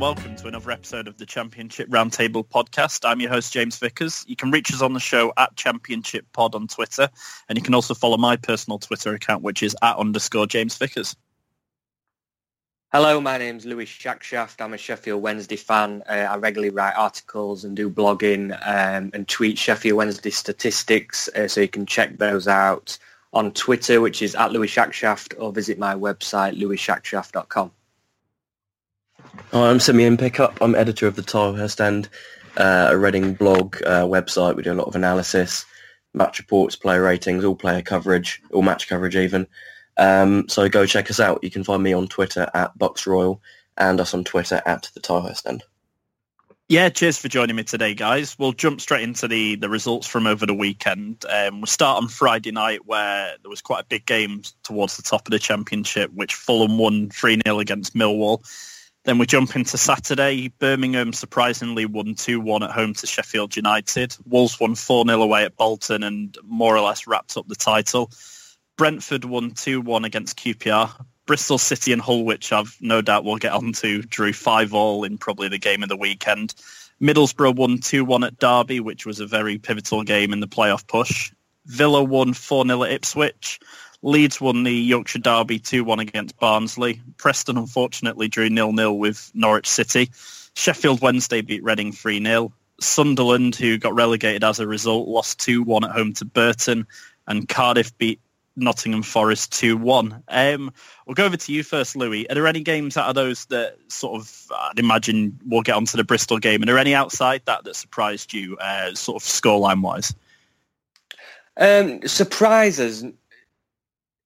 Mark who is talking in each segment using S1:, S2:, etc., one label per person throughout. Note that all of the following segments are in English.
S1: And welcome to another episode of the Championship Roundtable podcast. I'm your host James Vickers. You can reach us on the show at Championship Pod on Twitter, and you can also follow my personal Twitter account, which is at underscore James Vickers.
S2: Hello, my name's Louis Shackshaft. I'm a Sheffield Wednesday fan. Uh, I regularly write articles and do blogging um, and tweet Sheffield Wednesday statistics, uh, so you can check those out on Twitter, which is at Louis Shackshaft, or visit my website, louisshackshaft.com.
S3: Hi, I'm Simeon Pickup. I'm editor of the Tilehurst End, uh, a Reading blog uh, website. We do a lot of analysis, match reports, player ratings, all player coverage, all match coverage even. Um, so go check us out. You can find me on Twitter at Bucks Royal and us on Twitter at the Tilehurst End.
S1: Yeah, cheers for joining me today, guys. We'll jump straight into the, the results from over the weekend. Um, we'll start on Friday night where there was quite a big game towards the top of the championship, which Fulham won 3-0 against Millwall. Then we jump into Saturday. Birmingham surprisingly won 2-1 at home to Sheffield United. Wolves won 4-0 away at Bolton and more or less wrapped up the title. Brentford won 2-1 against QPR. Bristol City and Hull, which I've no doubt we'll get onto, drew 5-all in probably the game of the weekend. Middlesbrough won 2-1 at Derby, which was a very pivotal game in the playoff push. Villa won 4-0 at Ipswich. Leeds won the Yorkshire Derby 2-1 against Barnsley. Preston unfortunately drew 0-0 with Norwich City. Sheffield Wednesday beat Reading 3-0. Sunderland, who got relegated as a result, lost 2-1 at home to Burton. And Cardiff beat Nottingham Forest 2-1. Um, we'll go over to you first, Louis. Are there any games out of those that sort of, I'd imagine we'll get onto the Bristol game. And Are there any outside that that surprised you, uh, sort of scoreline-wise?
S2: Um, surprises.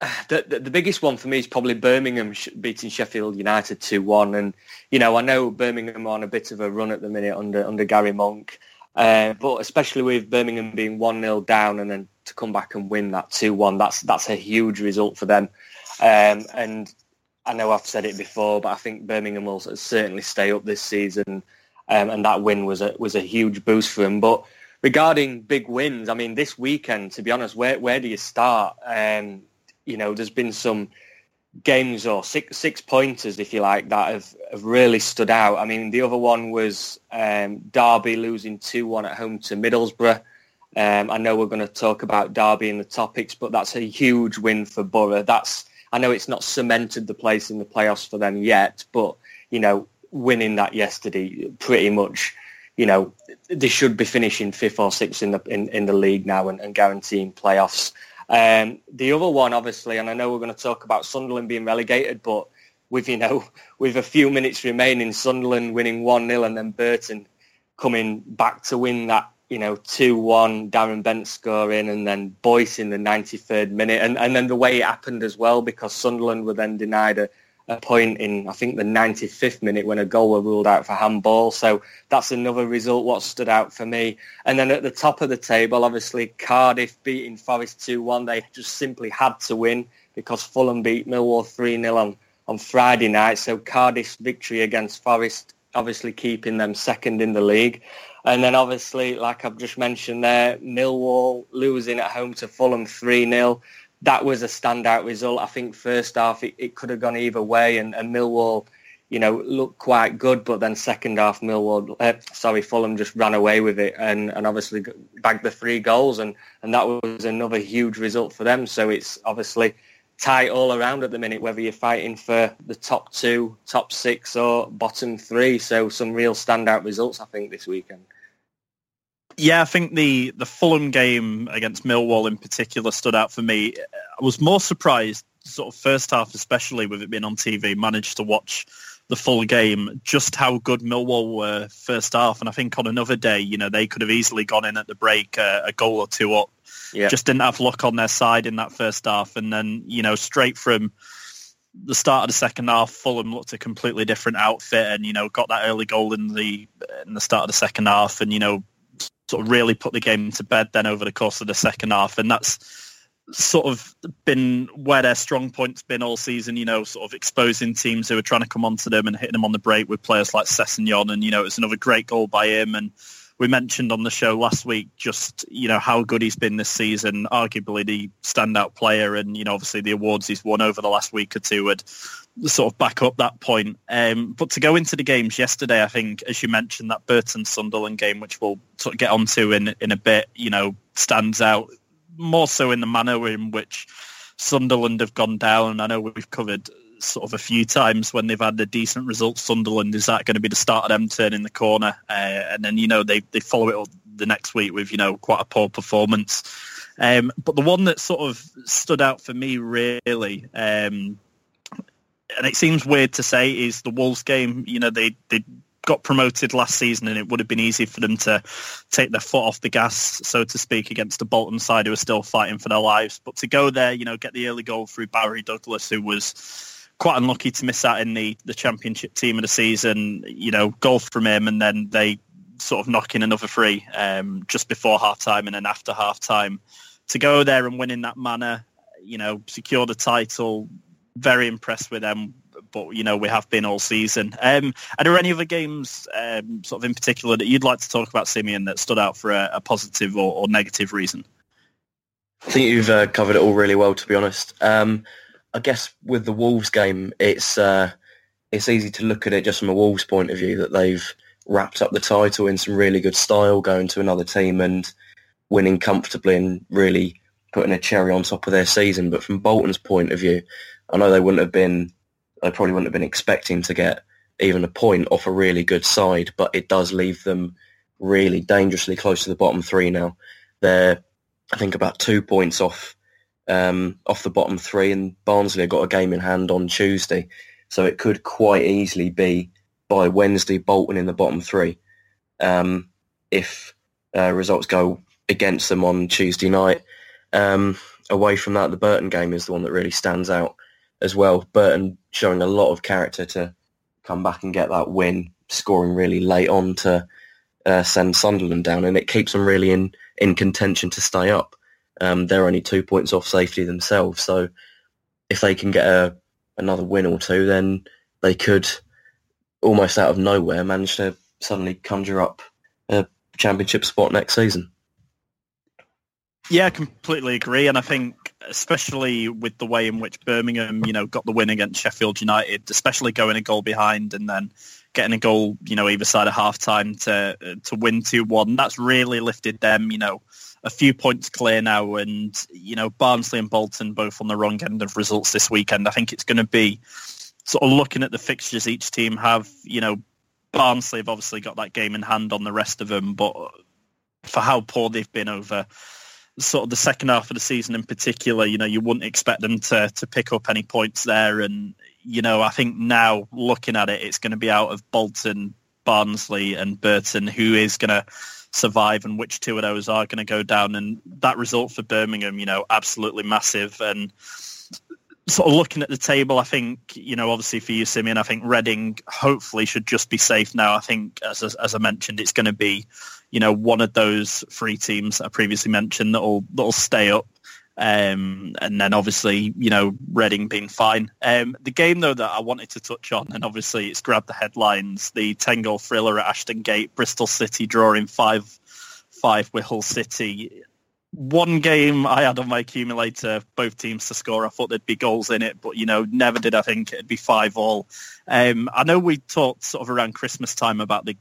S2: The, the, the biggest one for me is probably Birmingham beating Sheffield United 2-1. And, you know, I know Birmingham are on a bit of a run at the minute under, under Gary Monk. Uh, but especially with Birmingham being 1-0 down and then to come back and win that 2-1, that's, that's a huge result for them. Um, and I know I've said it before, but I think Birmingham will certainly stay up this season. Um, and that win was a, was a huge boost for them. But regarding big wins, I mean, this weekend, to be honest, where, where do you start? Um, you know, there's been some games or six six pointers, if you like, that have, have really stood out. I mean, the other one was um, Derby losing 2-1 at home to Middlesbrough. Um, I know we're going to talk about Derby in the topics, but that's a huge win for Borough. That's I know it's not cemented the place in the playoffs for them yet, but you know, winning that yesterday, pretty much, you know, they should be finishing fifth or sixth in the in, in the league now and, and guaranteeing playoffs. Um, the other one, obviously, and I know we're going to talk about Sunderland being relegated, but with you know with a few minutes remaining, Sunderland winning one 0 and then Burton coming back to win that you know two one, Darren Bent scoring, and then Boyce in the ninety third minute, and and then the way it happened as well because Sunderland were then denied a a point in I think the 95th minute when a goal were ruled out for handball. So that's another result what stood out for me. And then at the top of the table, obviously Cardiff beating Forest 2-1. They just simply had to win because Fulham beat Millwall 3-0 on, on Friday night. So Cardiff's victory against Forest obviously keeping them second in the league. And then obviously, like I've just mentioned there, Millwall losing at home to Fulham 3-0 that was a standout result. I think first half it, it could have gone either way, and, and, Millwall, you know, looked quite good, but then second half Millwall, uh, sorry, Fulham just ran away with it and, and obviously bagged the three goals, and, and that was another huge result for them. So it's obviously tight all around at the minute, whether you're fighting for the top two, top six, or bottom three. So some real standout results, I think, this weekend.
S1: Yeah, I think the the Fulham game against Millwall in particular stood out for me. I was more surprised, sort of first half, especially with it being on TV, managed to watch the full game, just how good Millwall were first half. And I think on another day, you know, they could have easily gone in at the break uh, a goal or two up. Yeah. Just didn't have luck on their side in that first half. And then, you know, straight from the start of the second half, Fulham looked a completely different outfit and, you know, got that early goal in the in the start of the second half and, you know, sort of really put the game to bed then over the course of the second half. And that's sort of been where their strong points been all season, you know, sort of exposing teams who are trying to come onto them and hitting them on the break with players like Sessegnon. And, you know, it's another great goal by him. And we mentioned on the show last week just, you know, how good he's been this season, arguably the standout player. And, you know, obviously the awards he's won over the last week or two would sort of back up that point. Um, but to go into the games yesterday, I think, as you mentioned, that Burton Sunderland game, which we'll sort of get onto in, in a bit, you know, stands out more so in the manner in which Sunderland have gone down. I know we've covered sort of a few times when they've had a decent result. Sunderland is that going to be the start of them turning the corner, uh, and then you know they they follow it up the next week with you know quite a poor performance. Um, but the one that sort of stood out for me really, um, and it seems weird to say, is the Wolves game. You know they they got promoted last season and it would have been easy for them to take their foot off the gas, so to speak, against the Bolton side who are still fighting for their lives. But to go there, you know, get the early goal through Barry Douglas, who was quite unlucky to miss out in the, the championship team of the season, you know, goal from him and then they sort of knock in another three um, just before half time and then after half time. To go there and win in that manner, you know, secure the title, very impressed with them but you know we have been all season. Um, are there any other games, um, sort of in particular, that you'd like to talk about, Simeon, that stood out for a, a positive or, or, negative reason?
S3: I think you've uh, covered it all really well, to be honest. Um, I guess with the Wolves game, it's uh, it's easy to look at it just from a Wolves point of view that they've wrapped up the title in some really good style, going to another team and winning comfortably and really putting a cherry on top of their season. But from Bolton's point of view, I know they wouldn't have been they probably wouldn't have been expecting to get even a point off a really good side, but it does leave them really dangerously close to the bottom three now. They're, I think, about two points off um, off the bottom three, and Barnsley have got a game in hand on Tuesday, so it could quite easily be by Wednesday Bolton in the bottom three um, if uh, results go against them on Tuesday night. Um, away from that, the Burton game is the one that really stands out as well. Burton showing a lot of character to come back and get that win, scoring really late on to uh, send Sunderland down, and it keeps them really in, in contention to stay up. Um, they're only two points off safety themselves, so if they can get a, another win or two, then they could almost out of nowhere manage to suddenly conjure up a championship spot next season.
S1: Yeah, I completely agree, and I think especially with the way in which Birmingham, you know, got the win against Sheffield United, especially going a goal behind and then getting a goal, you know, either side of half time to to win two one. That's really lifted them, you know, a few points clear now, and you know, Barnsley and Bolton both on the wrong end of results this weekend. I think it's going to be sort of looking at the fixtures each team have. You know, Barnsley have obviously got that game in hand on the rest of them, but for how poor they've been over sort of the second half of the season in particular, you know, you wouldn't expect them to to pick up any points there. And you know, I think now looking at it, it's going to be out of Bolton, Barnsley, and Burton who is going to survive and which two of those are going to go down. And that result for Birmingham, you know, absolutely massive. And sort of looking at the table, I think, you know, obviously for you, Simeon, I think Reading hopefully should just be safe now. I think, as, as I mentioned, it's going to be, you know, one of those three teams I previously mentioned that'll, that'll stay up. Um, and then obviously, you know, Reading being fine. Um, the game, though, that I wanted to touch on, and obviously it's grabbed the headlines, the 10-goal thriller at Ashton Gate, Bristol City drawing 5 5 with Hull City one game I had on my accumulator, both teams to score. I thought there'd be goals in it, but you know, never did I think it'd be five all. Um, I know we talked sort of around Christmas time about the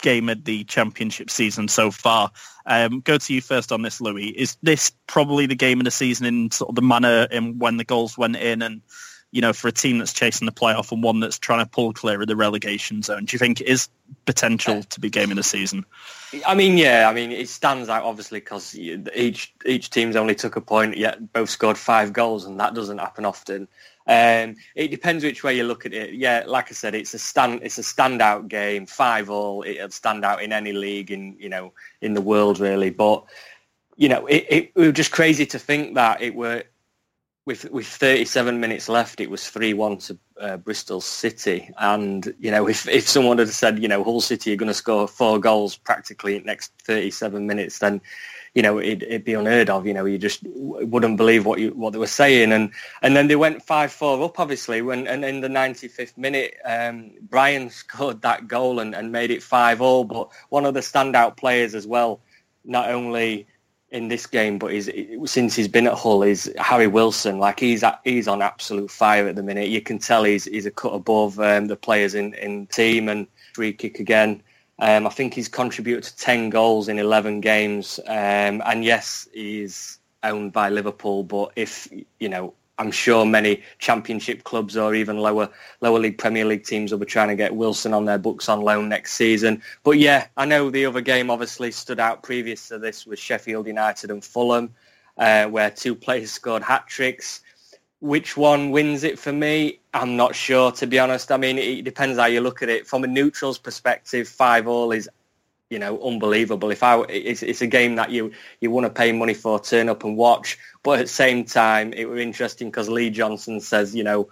S1: game of the championship season so far. Um, go to you first on this, Louis. Is this probably the game of the season in sort of the manner in when the goals went in and you know, for a team that's chasing the playoff and one that's trying to pull clear of the relegation zone, do you think it is potential to be game of the season?
S2: I mean, yeah, I mean, it stands out obviously because each each team's only took a point, yet both scored five goals, and that doesn't happen often. Um, it depends which way you look at it. Yeah, like I said, it's a stand, it's a standout game, five all. It'll stand out in any league in you know in the world really. But you know, it, it, it was just crazy to think that it were with with 37 minutes left, it was three one to uh, Bristol City, and you know, if if someone had said, you know, Hull City are going to score four goals practically in the next 37 minutes, then you know, it'd, it'd, be unheard of. You know, you just wouldn't believe what you what they were saying, and and then they went five four up, obviously, when and in the 95th minute, um, Bryan scored that goal and, and made it five all. But one of the standout players as well, not only in this game, but he's, since he's been at Hull, is Harry Wilson. Like he's he's on absolute fire at the minute. You can tell he's he's a cut above um, the players in in team and free kick again. Um, I think he's contributed to 10 goals in 11 games. Um, and yes, he's owned by Liverpool, but if, you know, I'm sure many championship clubs or even lower lower league Premier League teams will be trying to get Wilson on their books on loan next season. But yeah, I know the other game obviously stood out previous to this was Sheffield United and Fulham, uh, where two players scored hat tricks. Which one wins it for me? I'm not sure, to be honest. I mean, it depends how you look at it. From a neutral's perspective, five all is, you know, unbelievable. If I, it's, it's a game that you you want to pay money for, turn up and watch. But at the same time, it was interesting because Lee Johnson says, you know,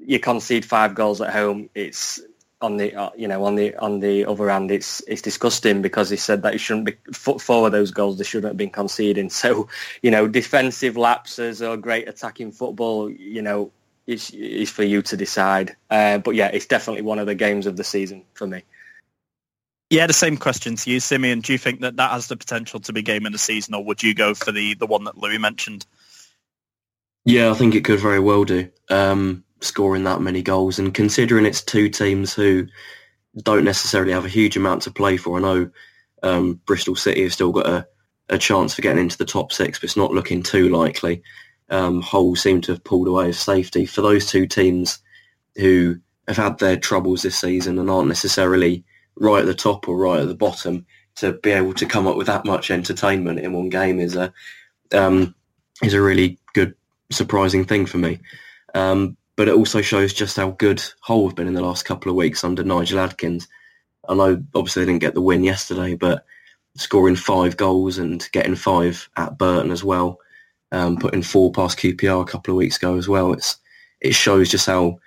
S2: you concede five goals at home. It's on the uh, you know on the on the other hand it's it's disgusting because he said that he shouldn't be four of those goals they shouldn't have been conceding so you know defensive lapses or great attacking football you know is is for you to decide uh, but yeah it's definitely one of the games of the season for me
S1: yeah the same question to you Simeon do you think that that has the potential to be game of the season or would you go for the the one that Louis mentioned
S3: yeah I think it could very well do um scoring that many goals. And considering it's two teams who don't necessarily have a huge amount to play for, I know um, Bristol City have still got a, a chance for getting into the top six, but it's not looking too likely. Um, Hull seem to have pulled away with safety. For those two teams who have had their troubles this season and aren't necessarily right at the top or right at the bottom, to be able to come up with that much entertainment in one game is a um, is a really good surprising thing for me. Um, but it also shows just how good Hull have been in the last couple of weeks under Nigel Adkins. I know obviously they didn't get the win yesterday, but scoring five goals and getting five at Burton as well, um, putting four past QPR a couple of weeks ago as well. It's it shows just how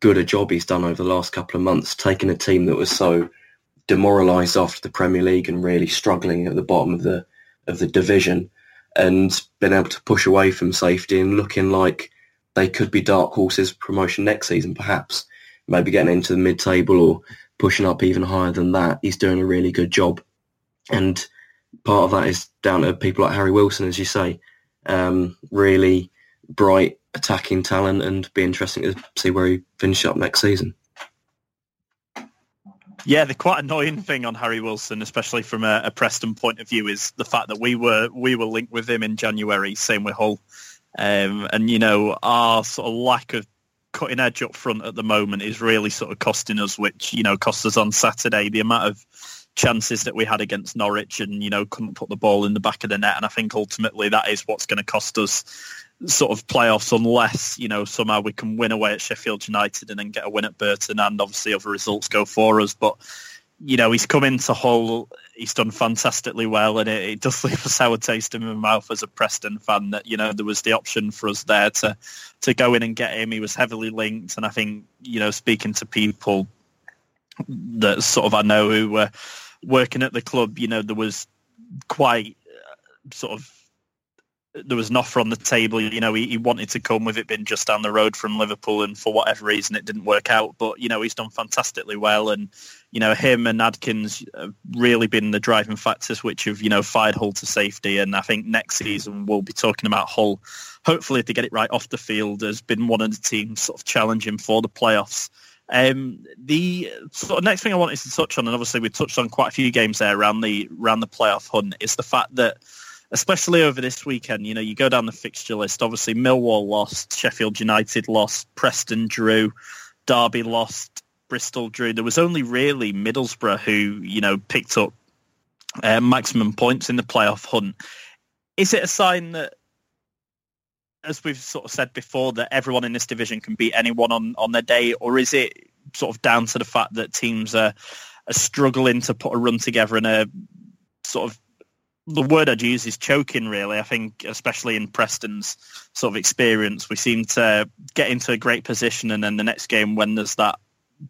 S3: good a job he's done over the last couple of months, taking a team that was so demoralised after the Premier League and really struggling at the bottom of the of the division, and been able to push away from safety and looking like they could be dark horses promotion next season, perhaps. Maybe getting into the mid-table or pushing up even higher than that. He's doing a really good job. And part of that is down to people like Harry Wilson, as you say. Um, really bright attacking talent and be interesting to see where he finishes up next season.
S1: Yeah, the quite annoying thing on Harry Wilson, especially from a, a Preston point of view, is the fact that we were we were linked with him in January, same with Hull. Um, and, you know, our sort of lack of cutting edge up front at the moment is really sort of costing us, which, you know, cost us on Saturday. The amount of chances that we had against Norwich and, you know, couldn't put the ball in the back of the net. And I think ultimately that is what's going to cost us sort of playoffs unless, you know, somehow we can win away at Sheffield United and then get a win at Burton and obviously other results go for us. But you know, he's come into Hull. He's done fantastically well, and it, it, does leave a sour taste in my mouth as a Preston fan that you know there was the option for us there to to go in and get him. He was heavily linked, and I think you know, speaking to people that sort of I know who were working at the club, you know, there was quite uh, sort of there was an offer on the table. You know, he, he, wanted to come with it being just down the road from Liverpool, and for whatever reason, it didn't work out. But you know, he's done fantastically well, and you know, him and Adkins have really been the driving factors which have you know fired Hull to safety. And I think next season we'll be talking about Hull. Hopefully, to get it right off the field, has been one of the teams sort of challenging for the playoffs. Um, the sort of next thing I wanted to touch on, and obviously we touched on quite a few games there around the around the playoff hunt, is the fact that especially over this weekend, you know, you go down the fixture list. Obviously, Millwall lost, Sheffield United lost, Preston drew, Derby lost, Bristol drew. There was only really Middlesbrough who, you know, picked up uh, maximum points in the playoff hunt. Is it a sign that as we've sort of said before, that everyone in this division can beat anyone on, on their day, or is it sort of down to the fact that teams are, are struggling to put a run together and a sort of the word I'd use is choking. Really, I think, especially in Preston's sort of experience, we seem to get into a great position, and then the next game, when there's that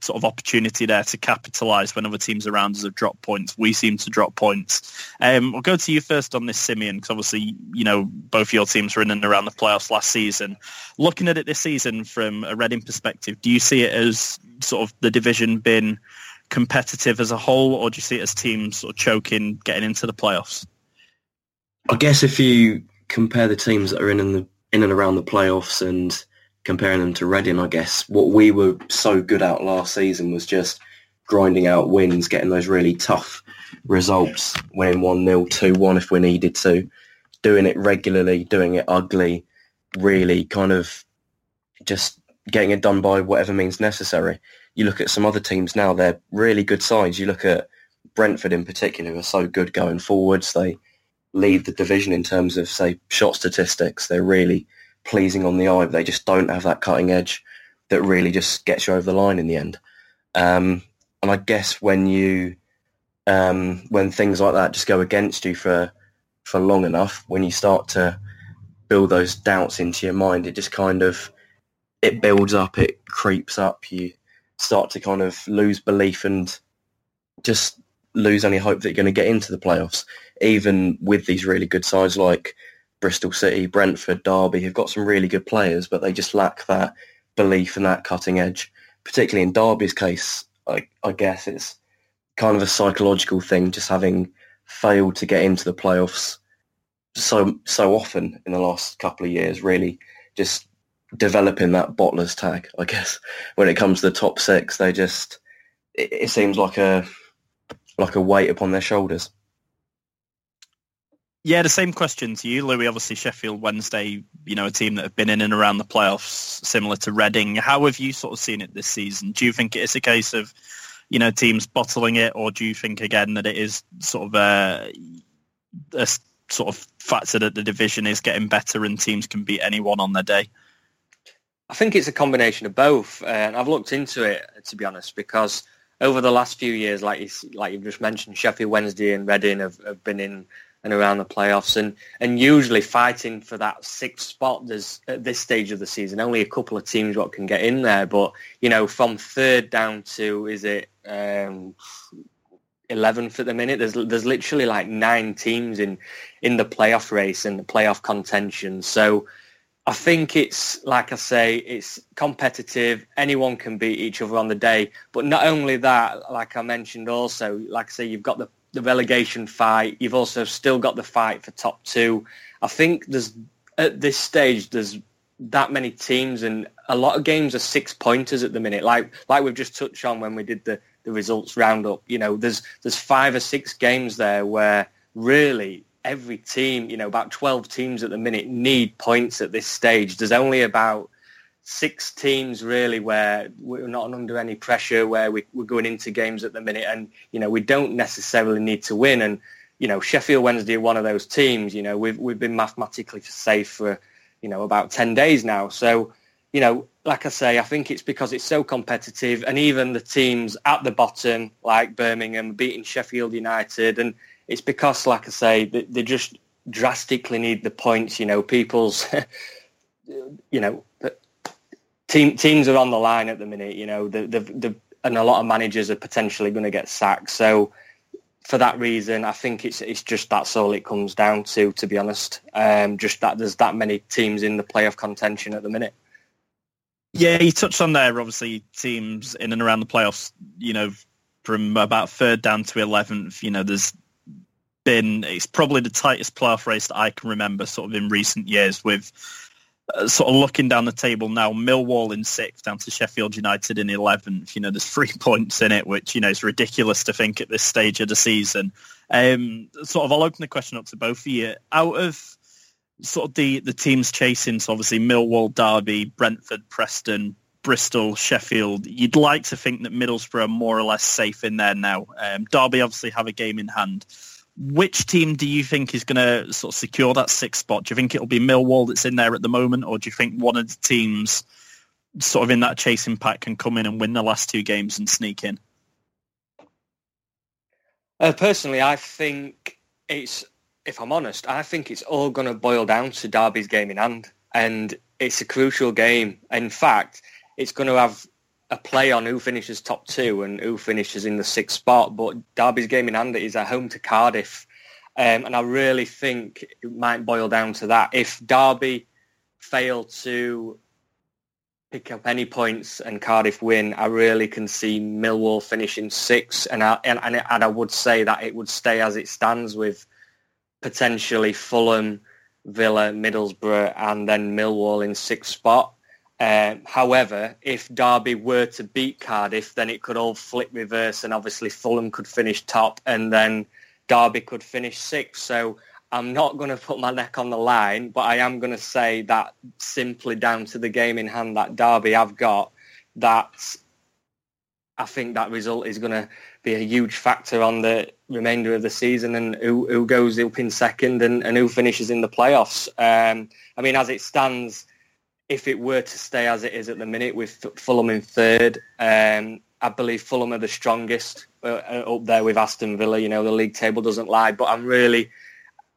S1: sort of opportunity there to capitalise when other teams around us have dropped points. We seem to drop points. Um, I'll go to you first on this, Simeon, because obviously, you know, both your teams were in and around the playoffs last season. Looking at it this season from a Reading perspective, do you see it as sort of the division been competitive as a whole, or do you see it as teams sort of choking, getting into the playoffs?
S3: I guess if you compare the teams that are in and, the, in and around the playoffs and comparing them to Reading, I guess what we were so good at last season was just grinding out wins, getting those really tough results, winning 1-0, 2-1 if we needed to, doing it regularly, doing it ugly, really kind of just getting it done by whatever means necessary. You look at some other teams now, they're really good sides. You look at Brentford in particular, who are so good going forwards. They lead the division in terms of, say, shot statistics. They're really pleasing on the eye, but they just don't have that cutting edge that really just gets you over the line in the end. Um, and I guess when you um, when things like that just go against you for for long enough, when you start to build those doubts into your mind, it just kind of it builds up, it creeps up. You start to kind of lose belief and just lose any hope that you're going to get into the playoffs, even with these really good sides like Bristol City, Brentford, Derby, who've got some really good players, but they just lack that belief and that cutting edge. Particularly in Derby's case, I, I guess it's kind of a psychological thing, just having failed to get into the playoffs so so often in the last couple of years. Really, just developing that bottlers tag. I guess when it comes to the top six, they just it, it seems like a like a weight upon their shoulders.
S1: Yeah, the same question to you, Louis. Obviously, Sheffield Wednesday, you know, a team that have been in and around the playoffs, similar to Reading. How have you sort of seen it this season? Do you think it is a case of, you know, teams bottling it, or do you think again that it is sort of a, a sort of factor that the division is getting better and teams can beat anyone on their day?
S2: I think it's a combination of both, and I've looked into it to be honest because over the last few years, like you, like you've just mentioned, Sheffield Wednesday and Reading have, have been in and around the playoffs and, and usually fighting for that sixth spot there's at this stage of the season. Only a couple of teams what can get in there but you know from third down to is it um, 11th at the minute there's there's literally like nine teams in in the playoff race and the playoff contention. So I think it's like I say, it's competitive. Anyone can beat each other on the day. But not only that, like I mentioned, also, like I say, you've got the the relegation fight. You've also still got the fight for top two. I think there's at this stage there's that many teams and a lot of games are six pointers at the minute. Like like we've just touched on when we did the, the results roundup. You know, there's there's five or six games there where really every team, you know, about twelve teams at the minute need points at this stage. There's only about six teams really where we're not under any pressure, where we, are going into games at the minute, and you know we don't necessarily need to win. And you know Sheffield Wednesday are one of those teams. You know we've we've been mathematically safe for you know about ten days now. So you know, like I say, I think it's because it's so competitive, and even the teams at the bottom, like Birmingham, beating Sheffield United, and it's because, like I say, they, they just drastically need the points. You know, people's, you know, team, teams are on the line at the minute. You know, the, the, the, and a lot of managers are potentially going to get sacked. So for that reason, I think it's it's just that's all it comes down to. To be honest, um, just that there's that many teams in the playoff contention at the minute.
S1: Yeah, you touched on there. Obviously, teams in and around the playoffs. You know, from about third down to eleventh. You know, there's been it's probably the tightest playoff race that I can remember, sort of in recent years with uh, sort of looking down the table now, Millwall in sixth, down to Sheffield United in eleventh. You know, there's three points in it, which you know is ridiculous to think at this stage of the season. Um, sort of, I'll open the question up to both of you. Out of sort of the the teams chasing, so obviously Millwall, Derby, Brentford, Preston, Bristol, Sheffield. You'd like to think that Middlesbrough are more or less safe in there now. Um, Derby obviously have a game in hand. Which team do you think is going to sort of secure that sixth spot? Do you think it'll be Millwall that's in there at the moment, or do you think one of the teams sort of in that chasing pack can come in and win the last two games and sneak in?
S2: Uh, personally, I think it's, if I'm honest, I think it's all going to boil down to Derby's game in hand. And it's a crucial game. In fact, it's going to have a play on who finishes top two and who finishes in the sixth spot. But Derby's game in hand is at home to Cardiff. Um, and I really think it might boil down to that. If Derby fail to pick up any points and Cardiff win, I really can see Millwall finishing six. And I, and, and I would say that it would stay as it stands with potentially Fulham, Villa, Middlesbrough, and then Millwall in sixth spot. Um, however, if Derby were to beat Cardiff, then it could all flip reverse, and obviously Fulham could finish top, and then Derby could finish sixth. So I'm not going to put my neck on the line, but I am going to say that simply down to the game in hand that Derby have got, that I think that result is going to be a huge factor on the remainder of the season and who, who goes up in second and, and who finishes in the playoffs. Um, I mean, as it stands, if it were to stay as it is at the minute with Fulham in third, um, I believe Fulham are the strongest uh, uh, up there with Aston Villa. You know, the league table doesn't lie, but I'm really,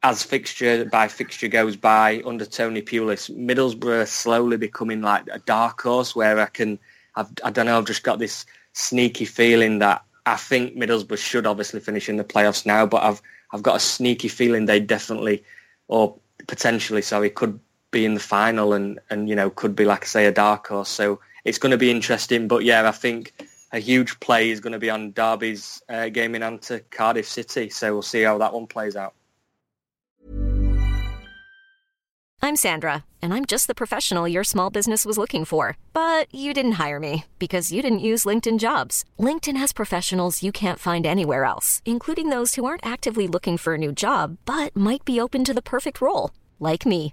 S2: as fixture by fixture goes by under Tony Pulis, Middlesbrough slowly becoming like a dark horse where I can, I've, I don't know, I've just got this sneaky feeling that I think Middlesbrough should obviously finish in the playoffs now, but I've I've got a sneaky feeling they definitely, or potentially, sorry, could be in the final and, and you know could be like I say a dark horse. So it's going to be interesting. But yeah, I think a huge play is going to be on Derby's uh, game in to Cardiff City. So we'll see how that one plays out.
S4: I'm Sandra, and I'm just the professional your small business was looking for. But you didn't hire me because you didn't use LinkedIn Jobs. LinkedIn has professionals you can't find anywhere else, including those who aren't actively looking for a new job but might be open to the perfect role, like me.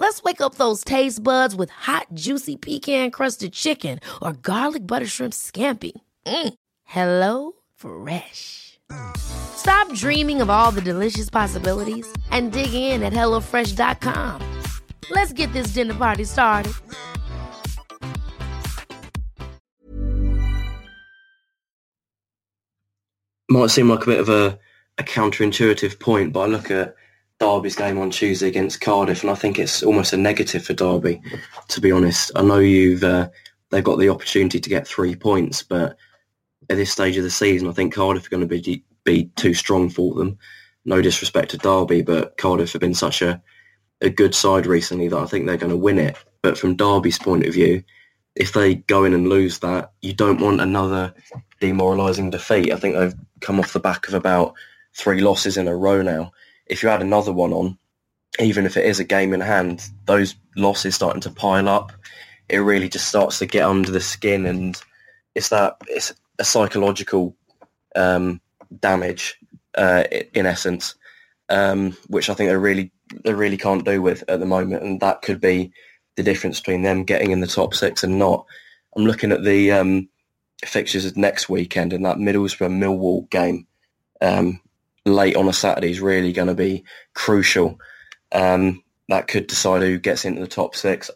S5: Let's wake up those taste buds with hot, juicy pecan crusted chicken or garlic butter shrimp scampi. Mm. Hello Fresh. Stop dreaming of all the delicious possibilities and dig in at HelloFresh.com. Let's get this dinner party started.
S3: Might seem like a bit of a, a counterintuitive point, but I look at Derby's game on Tuesday against Cardiff, and I think it's almost a negative for Derby. To be honest, I know you've uh, they've got the opportunity to get three points, but at this stage of the season, I think Cardiff are going to be be too strong for them. No disrespect to Derby, but Cardiff have been such a a good side recently that I think they're going to win it. But from Derby's point of view, if they go in and lose that, you don't want another demoralising defeat. I think they've come off the back of about three losses in a row now if you add another one on, even if it is a game in hand, those losses starting to pile up, it really just starts to get under the skin, and it's that it's a psychological um, damage uh, in essence, um, which I think they really they really can't do with at the moment, and that could be the difference between them getting in the top six and not. I'm looking at the um, fixtures next weekend, and that Middlesbrough Millwall game um, late on a Saturday is really going to be crucial. Um, that could decide who gets into the top six.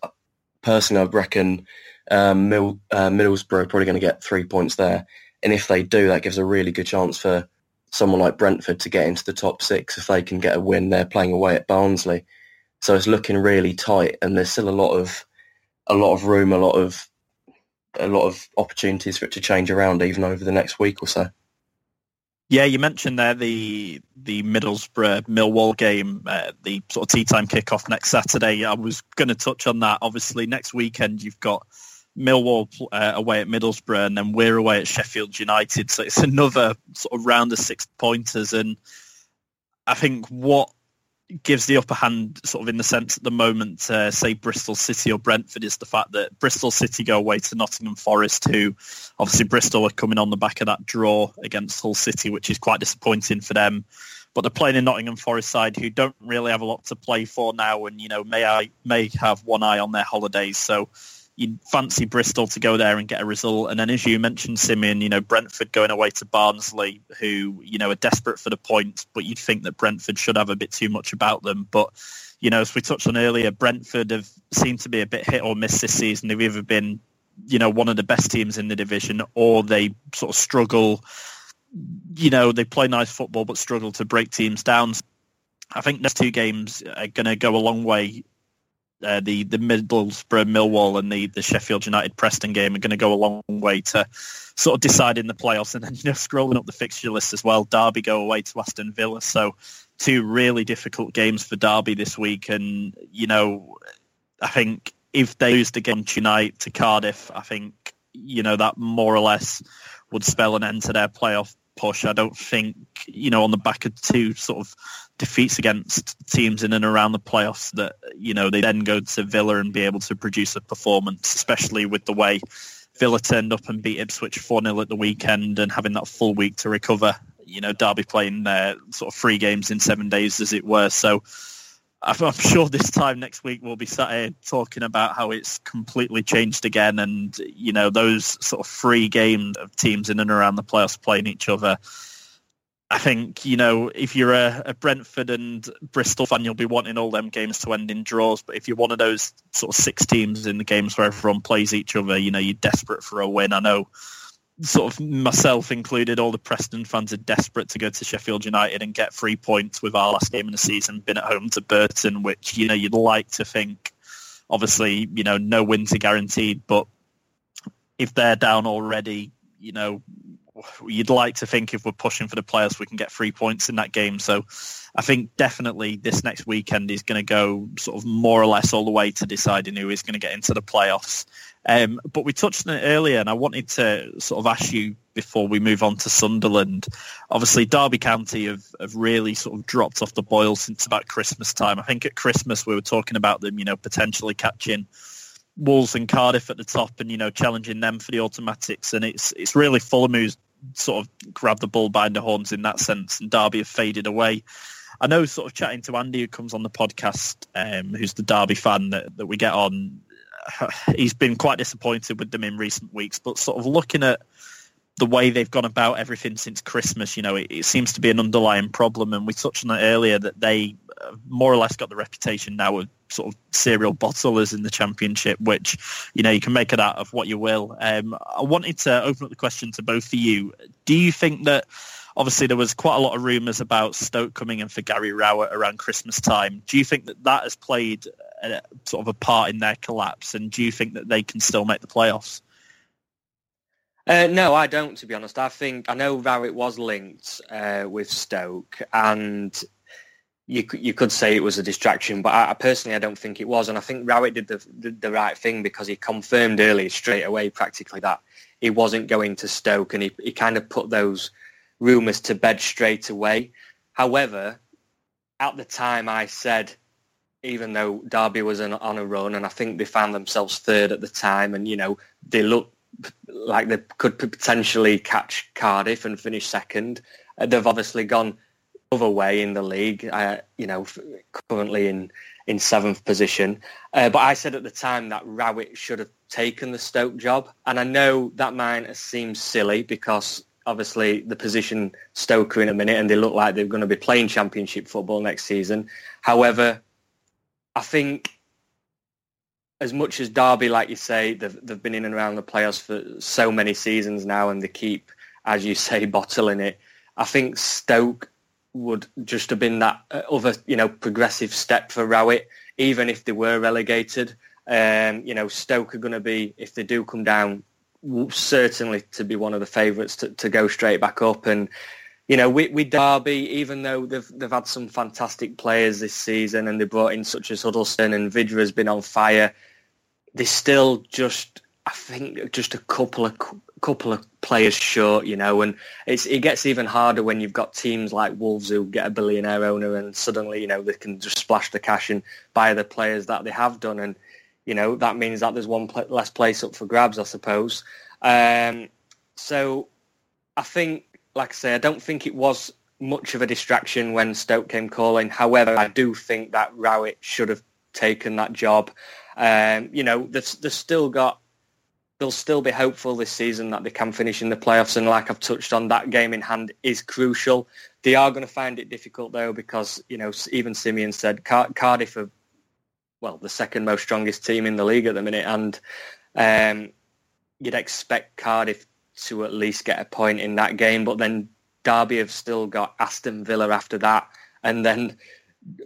S3: Personally, I reckon um, uh, Middlesbrough are probably going to get three points there. And if they do, that gives a really good chance for someone like Brentford to get into the top six if they can get a win. They're playing away at Barnsley, so it's looking really tight. And there's still a lot of a lot of room, a lot of a lot of opportunities for it to change around even over the next week or so.
S1: Yeah, you mentioned there the the Middlesbrough Millwall game, uh, the sort of tea time kickoff next Saturday. I was going to touch on that. Obviously, next weekend you've got Millwall uh, away at Middlesbrough, and then we're away at Sheffield United. So it's another sort of round of six pointers, and I think what gives the upper hand sort of in the sense at the moment to say Bristol City or Brentford is the fact that Bristol City go away to Nottingham Forest who obviously Bristol are coming on the back of that draw against Hull City which is quite disappointing for them. But they're playing in Nottingham Forest side who don't really have a lot to play for now and you know may I may have one eye on their holidays. So you fancy Bristol to go there and get a result. And then, as you mentioned, Simeon, you know Brentford going away to Barnsley, who you know are desperate for the points, but you'd think that Brentford should have a bit too much about them. But you know, as we touched on earlier, Brentford have seemed to be a bit hit or miss this season. They've either been you know one of the best teams in the division, or they sort of struggle. You know, they play nice football but struggle to break teams down. I think next two games are going to go a long way uh, the the Middlesbrough Millwall and the, the Sheffield United Preston game are going to go a long way to sort of deciding the playoffs. And then you know scrolling up the fixture list as well, Derby go away to Aston Villa. So two really difficult games for Derby this week. And you know, I think if they lose the game tonight to Cardiff, I think you know that more or less would spell an end to their playoff push. I don't think, you know, on the back of two sort of defeats against teams in and around the playoffs that, you know, they then go to Villa and be able to produce a performance, especially with the way Villa turned up and beat Ipswich 4-0 at the weekend and having that full week to recover. You know, Derby playing their sort of three games in seven days, as it were. So I'm sure this time next week we'll be sat here talking about how it's completely changed again, and you know those sort of free games of teams in and around the playoffs playing each other. I think you know if you're a, a, Brentford and Bristol fan, you'll be wanting all them games to end in draws. But if you're one of those sort of six teams in the games where everyone plays each other, you know you're desperate for a win. I know sort of myself included, all the Preston fans are desperate to go to Sheffield United and get three points with our last game of the season been at home to Burton, which, you know, you'd like to think, obviously, you know, no wins are guaranteed, but if they're down already, you know, you'd like to think if we're pushing for the players, we can get three points in that game. So I think definitely this next weekend is going to go sort of more or less all the way to deciding who is going to get into the playoffs. Um, but we touched on it earlier, and I wanted to sort of ask you before we move on to Sunderland. Obviously, Derby County have, have really sort of dropped off the boil since about Christmas time. I think at Christmas we were talking about them, you know, potentially catching Wolves and Cardiff at the top, and you know, challenging them for the automatics. And it's it's really Fulham who's sort of grabbed the bull by the horns in that sense, and Derby have faded away. I know, sort of chatting to Andy, who comes on the podcast, um, who's the Derby fan that, that we get on he's been quite disappointed with them in recent weeks. But sort of looking at the way they've gone about everything since Christmas, you know, it, it seems to be an underlying problem. And we touched on it earlier that they uh, more or less got the reputation now of sort of serial bottlers in the championship, which, you know, you can make it out of what you will. Um, I wanted to open up the question to both of you. Do you think that obviously there was quite a lot of rumours about Stoke coming in for Gary Rowett around Christmas time. Do you think that that has played a, sort of a part in their collapse, and do you think that they can still make the playoffs?
S2: Uh, no, I don't. To be honest, I think I know Rowett was linked uh, with Stoke, and you you could say it was a distraction, but I, personally I don't think it was, and I think Rowett did the, the the right thing because he confirmed early straight away, practically that he wasn't going to Stoke, and he he kind of put those rumours to bed straight away. However, at the time I said, even though Derby was on, on a run, and I think they found themselves third at the time, and you know they looked like they could potentially catch Cardiff and finish second. Uh, they've obviously gone other way in the league. You know, currently in in seventh position. Uh, but I said at the time that Rowett should have taken the Stoke job, and I know that might seem silly because obviously the position Stoke are in a minute and they look like they're going to be playing championship football next season. However, I think as much as Derby, like you say, they've, they've been in and around the playoffs for so many seasons now and they keep, as you say, bottling it. I think Stoke would just have been that other, you know, progressive step for Rowett, even if they were relegated. Um, you know, Stoke are going to be, if they do come down, certainly to be one of the favourites to, to go straight back up. And you know, with, with Derby, even though they've they've had some fantastic players this season, and they brought in such as Huddlestone and Vydra has been on fire, they still just I think just a couple of couple of players short, you know, and it's it gets even harder when you've got teams like Wolves who get a billionaire owner and suddenly, you know, they can just splash the cash and buy the players that they have done, and you know that means that there's one pl- less place up for grabs, I suppose. Um, so I think, like I say, I don't think it was much of a distraction when Stoke came calling. However, I do think that Rowett should have taken that job. Um, you know, they've, they've still got they'll still be hopeful this season that they can finish in the playoffs. And like I've touched on, that game in hand is crucial. They are going to find it difficult though, because you know even Simeon said Car- Cardiff are well the second most strongest team in the league at the minute, and um, you'd expect Cardiff to at least get a point in that game. But then Derby have still got Aston Villa after that, and then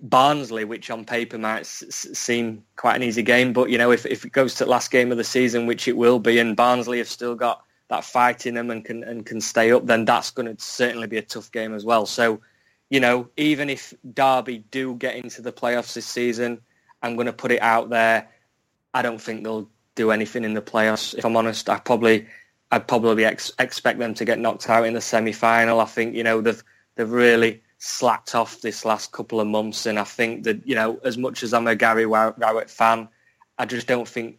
S2: Barnsley, which on paper might s- seem quite an easy game, but you know if, if it goes to the last game of the season, which it will be, and Barnsley have still got that fight in them and can and can stay up, then that's going to certainly be a tough game as well. So, you know, even if Derby do get into the playoffs this season, I'm going to put it out there. I don't think they'll do anything in the playoffs. If I'm honest, I probably I'd probably ex- expect them to get knocked out in the semi-final. I think you know they've they've really slacked off this last couple of months. And I think that, you know, as much as I'm a Gary Rowett fan, I just don't think,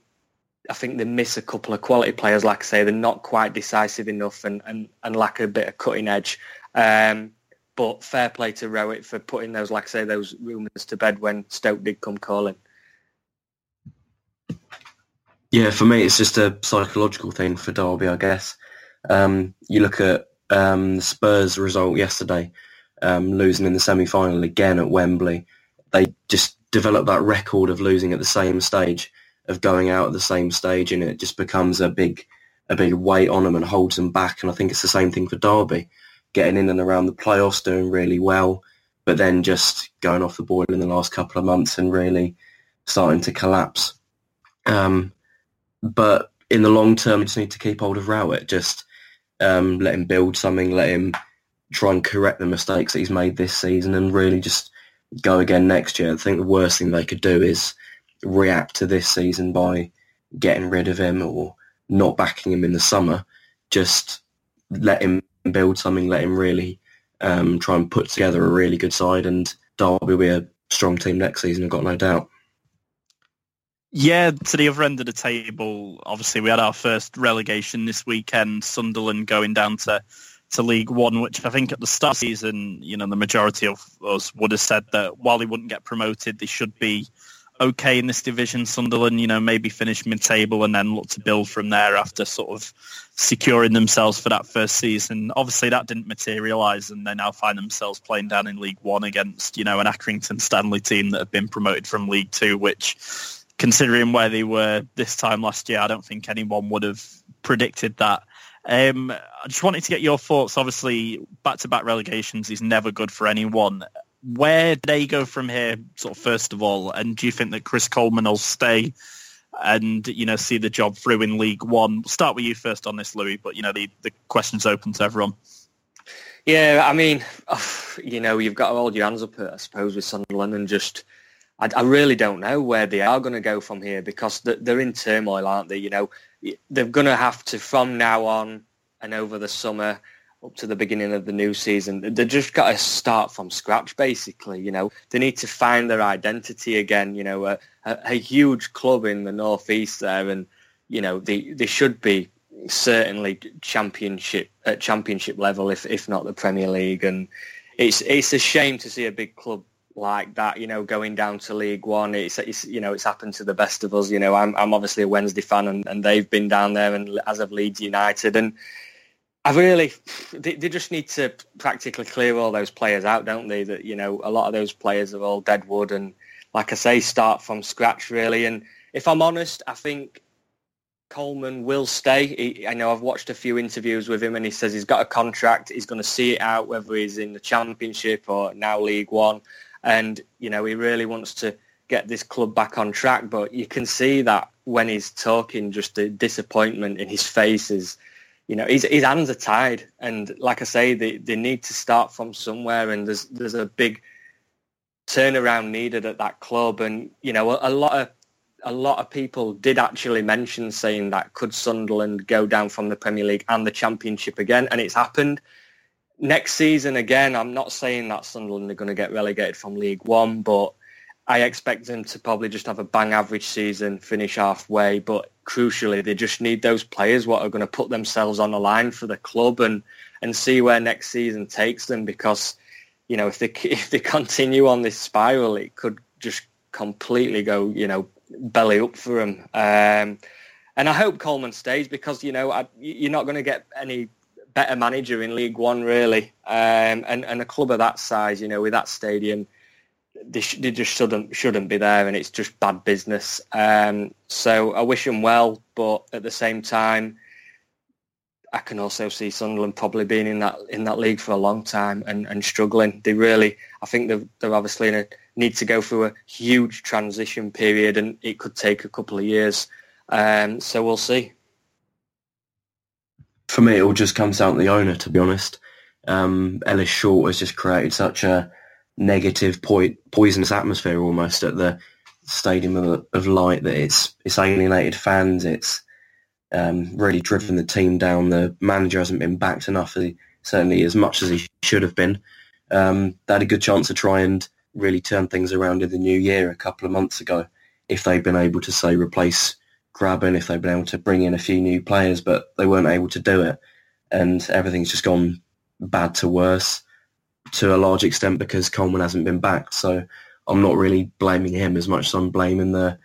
S2: I think they miss a couple of quality players. Like I say, they're not quite decisive enough and, and, and lack a bit of cutting edge. Um, but fair play to Rowett for putting those, like I say, those rumours to bed when Stoke did come calling.
S3: Yeah, for me, it's just a psychological thing for Derby, I guess. Um, you look at um, Spurs result yesterday um, losing in the semi-final again at Wembley. They just develop that record of losing at the same stage, of going out at the same stage, and it just becomes a big, a big weight on them and holds them back. And I think it's the same thing for Derby, getting in and around the playoffs, doing really well, but then just going off the boil in the last couple of months and really starting to collapse. Um, but in the long term, you just need to keep hold of Rowett. Just um, let him build something, let him try and correct the mistakes that he's made this season and really just go again next year. I think the worst thing they could do is react to this season by getting rid of him or not backing him in the summer. Just let him build something, let him really um, try and put together a really good side and Derby will be a strong team next season, I've got no doubt.
S1: Yeah, to the other end of the table, obviously we had our first relegation this weekend, Sunderland going down to to League One, which I think at the start of the season, you know, the majority of us would have said that while they wouldn't get promoted, they should be okay in this division. Sunderland, you know, maybe finish mid-table and then look to build from there after sort of securing themselves for that first season. Obviously, that didn't materialise, and they now find themselves playing down in League One against, you know, an Accrington Stanley team that have been promoted from League Two, which, considering where they were this time last year, I don't think anyone would have predicted that. Um, I just wanted to get your thoughts. Obviously, back-to-back relegations is never good for anyone. Where do they go from here, sort of first of all? And do you think that Chris Coleman will stay and you know see the job through in League One? We'll start with you first on this, Louis. But you know the the question's open to everyone.
S2: Yeah, I mean, you know, you've got to hold your hands up, I suppose, with Sunderland and just. I, I really don't know where they are going to go from here because they're in turmoil, aren't they? You know, they're going to have to from now on and over the summer up to the beginning of the new season. They just got to start from scratch, basically. You know, they need to find their identity again. You know, a, a, a huge club in the northeast there, and you know they they should be certainly championship at championship level, if if not the Premier League. And it's it's a shame to see a big club like that, you know, going down to League One. It's, it's, you know, it's happened to the best of us. You know, I'm, I'm obviously a Wednesday fan and, and they've been down there and as of Leeds United. And I really, they, they just need to practically clear all those players out, don't they? That, you know, a lot of those players are all dead wood and like I say, start from scratch really. And if I'm honest, I think Coleman will stay. He, I know I've watched a few interviews with him and he says he's got a contract. He's going to see it out, whether he's in the Championship or now League One and you know he really wants to get this club back on track. But you can see that when he's talking, just the disappointment in his face is, you know, his, his hands are tied. And like I say, they, they need to start from somewhere. And there's there's a big turnaround needed at that club. And you know, a, a lot of a lot of people did actually mention saying that could Sunderland go down from the Premier League and the Championship again, and it's happened. Next season again, I'm not saying that Sunderland are going to get relegated from League One, but I expect them to probably just have a bang average season, finish halfway. But crucially, they just need those players what are going to put themselves on the line for the club and and see where next season takes them. Because you know, if they if they continue on this spiral, it could just completely go, you know, belly up for them. Um, and I hope Coleman stays because you know I, you're not going to get any better manager in League One really, um, and and a club of that size, you know, with that stadium, they, sh- they just shouldn't shouldn't be there, and it's just bad business. Um, so I wish him well, but at the same time, I can also see Sunderland probably being in that in that league for a long time and, and struggling. They really, I think they're, they're obviously in a need to go through a huge transition period and it could take a couple of years. Um, so we'll see.
S3: For me, it all just comes down to the owner, to be honest. Um, Ellis Short has just created such a negative, po- poisonous atmosphere almost at the Stadium of, of, Light that it's it's alienated fans. It's um, really driven the team down. The manager hasn't been backed enough, certainly as much as he should have been. Um, they had a good chance to try and really turn things around in the new year a couple of months ago if they'd been able to say replace Grabban, if they've been able to bring in a few new players, but they weren't able to do it. And everything's just gone bad to worse to a large extent because Coleman hasn't been backed. So I'm not really blaming him as much as I'm blaming the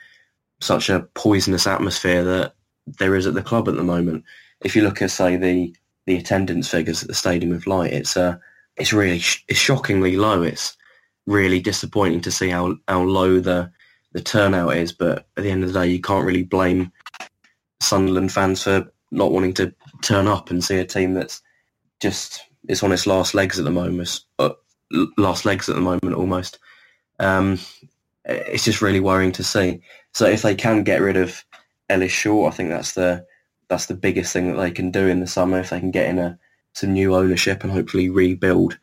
S3: such a poisonous atmosphere that there is at the club at the moment. If you look at say the the attendance figures at the Stadium of Light, it's uh, it's really sh- it's shockingly low. It's really disappointing to see how, how low the the turnout is. But at the end of the day, you can't really blame Sunderland fans for not wanting to turn up and see a team that's just it's on its last legs at the moment. Uh, last legs at the moment, almost. Um, it's just really worrying to see. So if they can get rid of Ellis Short, I think that's the that's the biggest thing that they can do in the summer. If they can get in a some new ownership and hopefully rebuild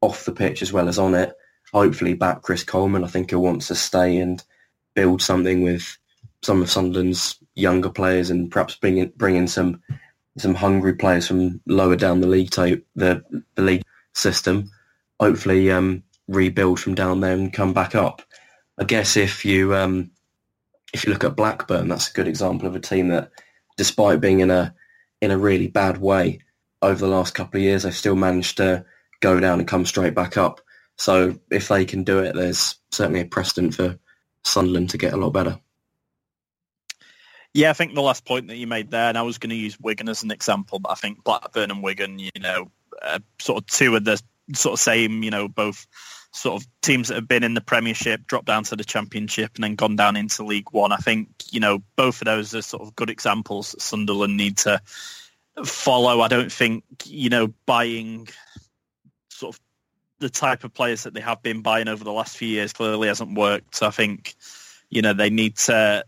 S3: off the pitch as well as on it, hopefully back Chris Coleman. I think he wants to stay and build something with some of Sunderland's younger players and perhaps bring in, bring in some some hungry players from lower down the league type the, the league system. Hopefully um, rebuild from down there and come back up. I guess if you um, if you look at Blackburn, that's a good example of a team that, despite being in a in a really bad way over the last couple of years, they've still managed to go down and come straight back up. So if they can do it, there's certainly a precedent for Sunderland to get a lot better.
S1: Yeah, I think the last point that you made there, and I was going to use Wigan as an example, but I think Blackburn and Wigan, you know, uh, sort of two of the sort of same, you know, both sort of teams that have been in the Premiership, dropped down to the Championship, and then gone down into League One. I think, you know, both of those are sort of good examples that Sunderland need to follow. I don't think, you know, buying sort of the type of players that they have been buying over the last few years clearly hasn't worked. So I think, you know, they need to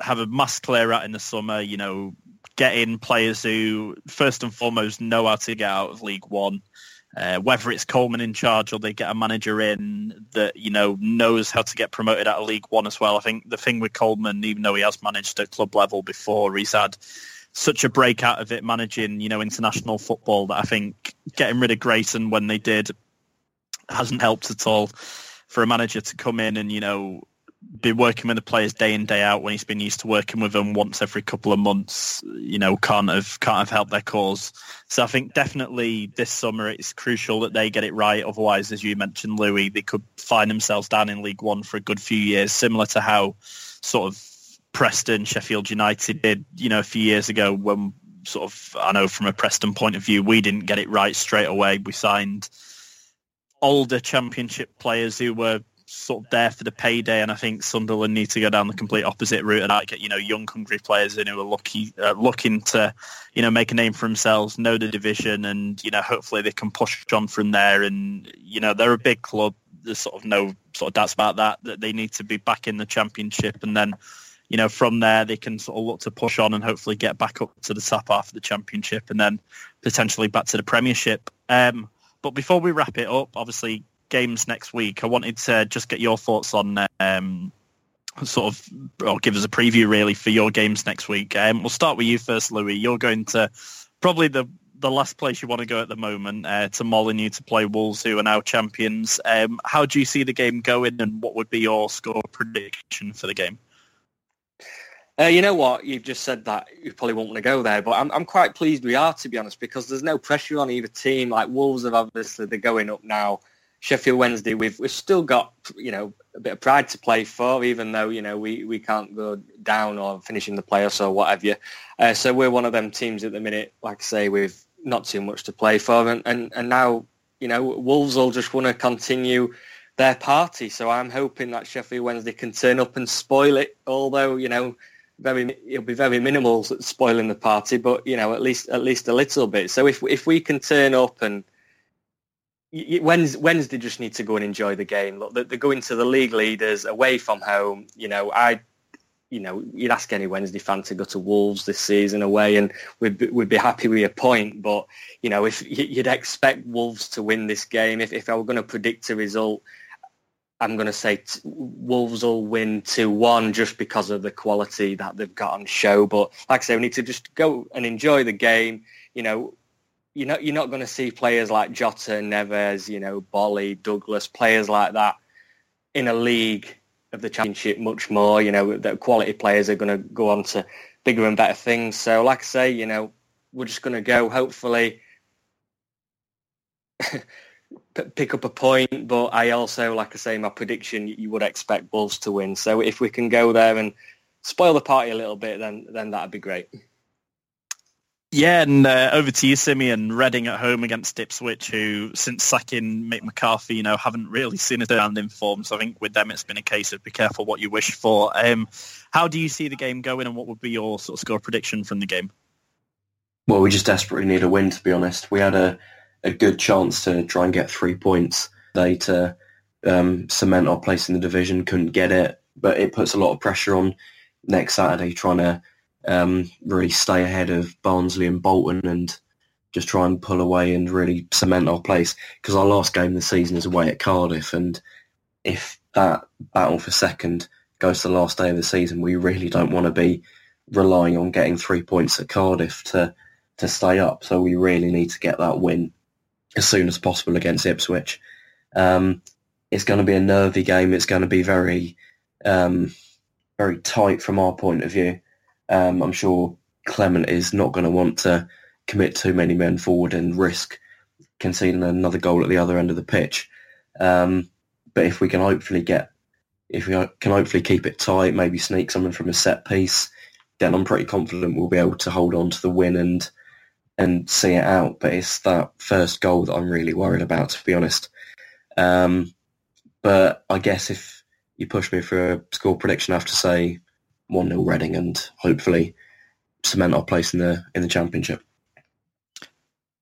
S1: have a mass clear out in the summer, you know, get in players who first and foremost know how to get out of League One. Uh, whether it's Coleman in charge or they get a manager in that you know knows how to get promoted out of League One as well. I think the thing with Coleman, even though he has managed at club level before, he's had such a breakout of it managing you know international football that I think getting rid of Grayson when they did hasn't helped at all for a manager to come in and you know be working with the players day in day out when he's been used to working with them once every couple of months you know can't have can't have helped their cause. So i think definitely this summer it's crucial that they get it right. Otherwise as you mentioned louis they could find themselves down in league one for a good few years similar to how sort of preston sheffield united did you know a few years ago when sort of i know from a preston point of view we didn't get it right straight away. We signed older championship players who were sort of there for the payday, and I think Sunderland need to go down the complete opposite route and get you know young, hungry players in who are lucky, uh, looking to you know make a name for themselves, know the division, and you know hopefully they can push on from there. And you know they're a big club. There's sort of no sort of doubts about that. That they need to be back in the championship, and then you know from there they can sort of look to push on and hopefully get back up to the top half of the championship, and then potentially back to the Premiership. Um, but before we wrap it up, obviously games next week. I wanted to just get your thoughts on um, sort of or give us a preview really for your games next week. Um, we'll start with you first, Louis. You're going to probably the the last place you want to go at the moment uh, to Molineux to play Wolves, who are now champions. Um, how do you see the game going, and what would be your score prediction for the game?
S2: Uh, you know what? You've just said that you probably won't want to go there, but I'm, I'm quite pleased we are, to be honest, because there's no pressure on either team. Like Wolves have obviously, they're going up now. Sheffield Wednesday, we've we've still got you know a bit of pride to play for, even though you know we, we can't go down or finish in the playoffs or whatever. Uh, so we're one of them teams at the minute. Like I say, we've not too much to play for, and and, and now you know Wolves will just want to continue their party. So I'm hoping that Sheffield Wednesday can turn up and spoil it. Although you know very it'll be very minimal spoiling the party, but you know at least at least a little bit. So if if we can turn up and Wednesday, just need to go and enjoy the game. Look, they're going to the league leaders away from home. You know, I, you know, you'd ask any Wednesday fan to go to Wolves this season away, and we'd be, we'd be happy with a point. But you know, if you'd expect Wolves to win this game, if if I were going to predict a result, I'm going to say t- Wolves will win 2-1 just because of the quality that they've got on show. But like I say, we need to just go and enjoy the game. You know, you're not you're not going to see players like Jota, Neves, you know, Boly, Douglas, players like that in a league of the championship much more. You know, the quality players are going to go on to bigger and better things. So, like I say, you know, we're just going to go. Hopefully, pick up a point. But I also, like I say, my prediction, you would expect Wolves to win. So if we can go there and spoil the party a little bit, then then that'd be great.
S1: Yeah, and uh, over to you, Simeon. Reading at home against Ipswich, who since sacking Mick McCarthy, you know, haven't really seen a turnaround in form. So I think with them, it's been a case of be careful what you wish for. Um, how do you see the game going, and what would be your sort of score prediction from the game?
S3: Well, we just desperately need a win, to be honest. We had a, a good chance to try and get three points. They to um, cement our place in the division, couldn't get it, but it puts a lot of pressure on next Saturday trying to um, really stay ahead of Barnsley and Bolton and just try and pull away and really cement our place. Because our last game of the season is away at Cardiff, and if that battle for second goes to the last day of the season, we really don't want to be relying on getting three points at Cardiff to to stay up. So we really need to get that win as soon as possible against Ipswich. Um, it's going to be a nervy game. It's going to be very, um, very tight from our point of view. Um, I'm sure Clement is not going to want to commit too many men forward and risk conceding another goal at the other end of the pitch. Um, but if we can hopefully get, if we can hopefully keep it tight, maybe sneak something from a set piece, then I'm pretty confident we'll be able to hold on to the win and and see it out. But it's that first goal that I'm really worried about, to be honest. Um, but I guess if you push me for a score prediction, I have to say 1 0 Reading and hopefully cement our place in the in the championship.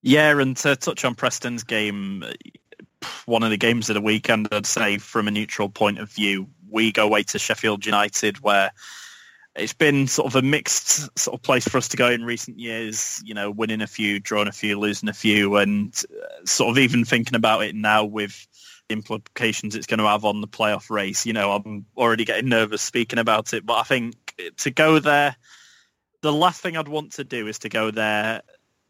S1: Yeah, and to touch on Preston's game, one of the games of the weekend, I'd say from a neutral point of view, we go away to Sheffield United where it's been sort of a mixed sort of place for us to go in recent years, you know, winning a few, drawing a few, losing a few, and sort of even thinking about it now with implications it's going to have on the playoff race. You know, I'm already getting nervous speaking about it, but I think to go there, the last thing I'd want to do is to go there,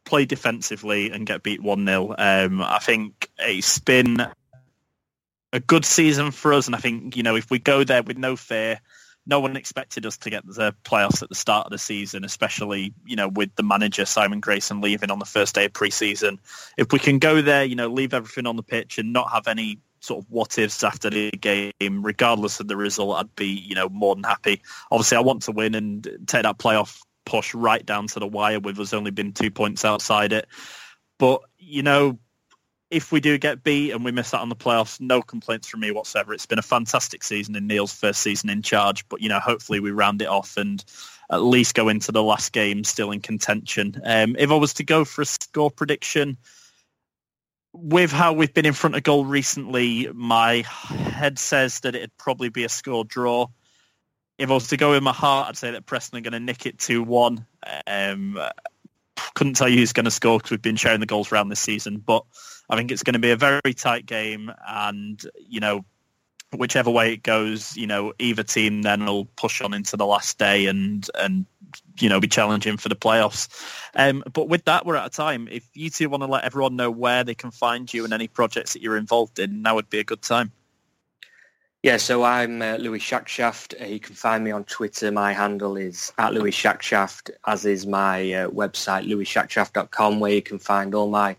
S1: play defensively and get beat 1-0. Um, I think it's been a good season for us, and I think, you know, if we go there with no fear, no one expected us to get the playoffs at the start of the season, especially you know with the manager Simon Grayson leaving on the first day of preseason. If we can go there, you know, leave everything on the pitch and not have any sort of what ifs after the game, regardless of the result, I'd be, you know, more than happy. Obviously, I want to win and take that playoff push right down to the wire with us only been two points outside it. But, you know, if we do get beat and we miss out on the playoffs, no complaints from me whatsoever. It's been a fantastic season in Neil's first season in charge, but, you know, hopefully we round it off and at least go into the last game still in contention. Um, if I was to go for a score prediction, with how we've been in front of goal recently, my head says that it'd probably be a score draw. If I was to go with my heart, I'd say that Preston are going to nick it 2-1. Um, couldn't tell you who's going to score because we've been sharing the goals around this season, but I think it's going to be a very tight game and, you know, whichever way it goes, you know, either team then will push on into the last day and and you know be challenging for the playoffs. Um, but with that, we're out of time. If you two want to let everyone know where they can find you and any projects that you're involved in, now would be a good time.
S2: Yeah, so I'm uh, Louis Shackshaft. Uh, you can find me on Twitter. My handle is at Louis Shackshaft, as is my uh, website, louisshackshaft.com, where you can find all my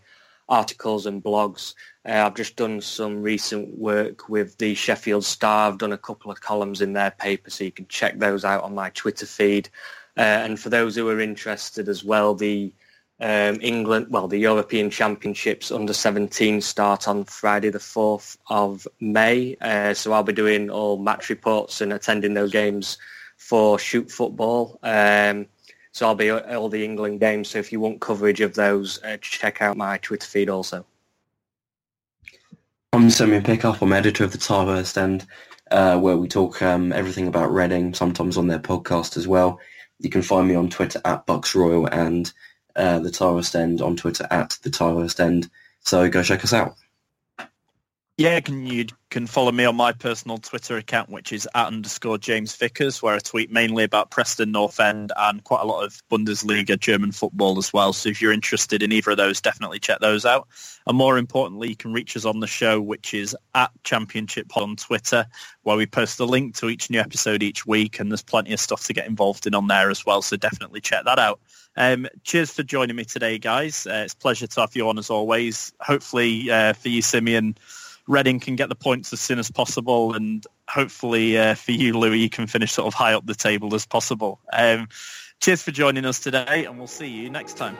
S2: articles and blogs. Uh, I've just done some recent work with the Sheffield Star. I've done a couple of columns in their paper, so you can check those out on my Twitter feed. Uh, and for those who are interested as well, the um, England, well, the European Championships under 17 start on Friday the 4th of May. Uh, so I'll be doing all match reports and attending those games for Shoot Football. Um, so I'll be at all the England games. So if you want coverage of those, uh, check out my Twitter feed also.
S3: I'm Simeon Pickup. I'm editor of the Tilehurst End, uh, where we talk um, everything about Reading, sometimes on their podcast as well. You can find me on Twitter at Bucks Royal and uh, the Tilehurst End on Twitter at the Tilehurst End. So go check us out.
S1: Yeah, can you can follow me on my personal Twitter account, which is at underscore James Vickers, where I tweet mainly about Preston North End and quite a lot of Bundesliga German football as well. So if you're interested in either of those, definitely check those out. And more importantly, you can reach us on the show, which is at Championship Pod on Twitter, where we post a link to each new episode each week, and there's plenty of stuff to get involved in on there as well. So definitely check that out. Um, cheers for joining me today, guys. Uh, it's a pleasure to have you on as always. Hopefully uh, for you, Simeon Reading can get the points as soon as possible, and hopefully uh, for you, Louis, you can finish sort of high up the table as possible. Um, cheers for joining us today, and we'll see you next time.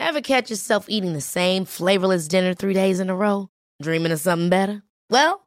S5: Ever catch yourself eating the same flavorless dinner three days in a row? Dreaming of something better? Well,